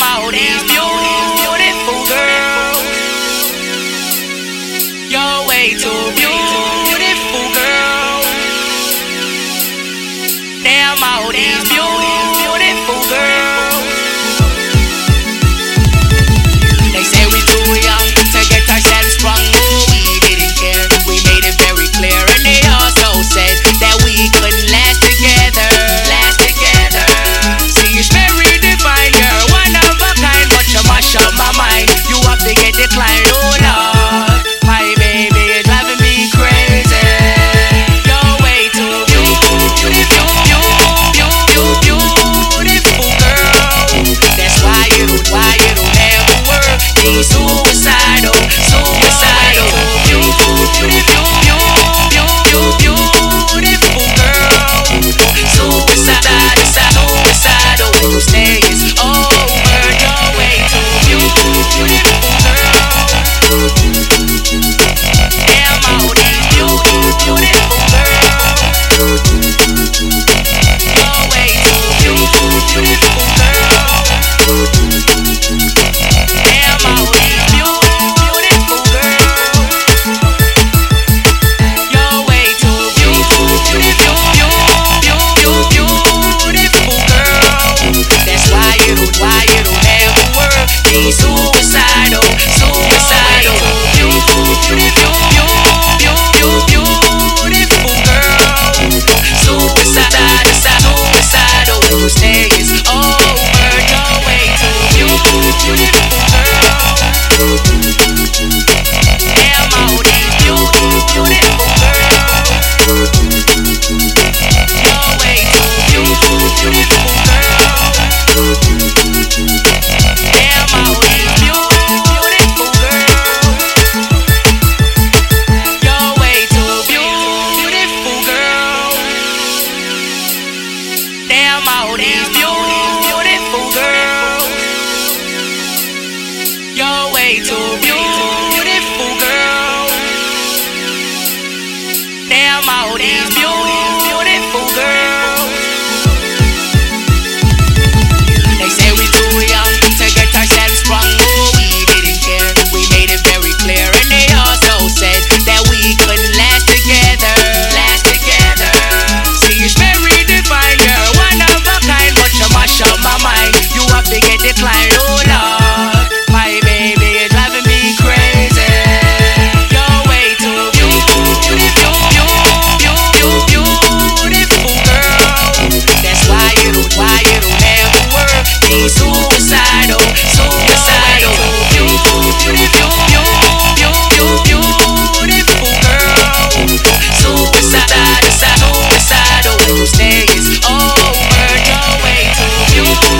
from all these beautiful, beautiful girls. You're way too to you.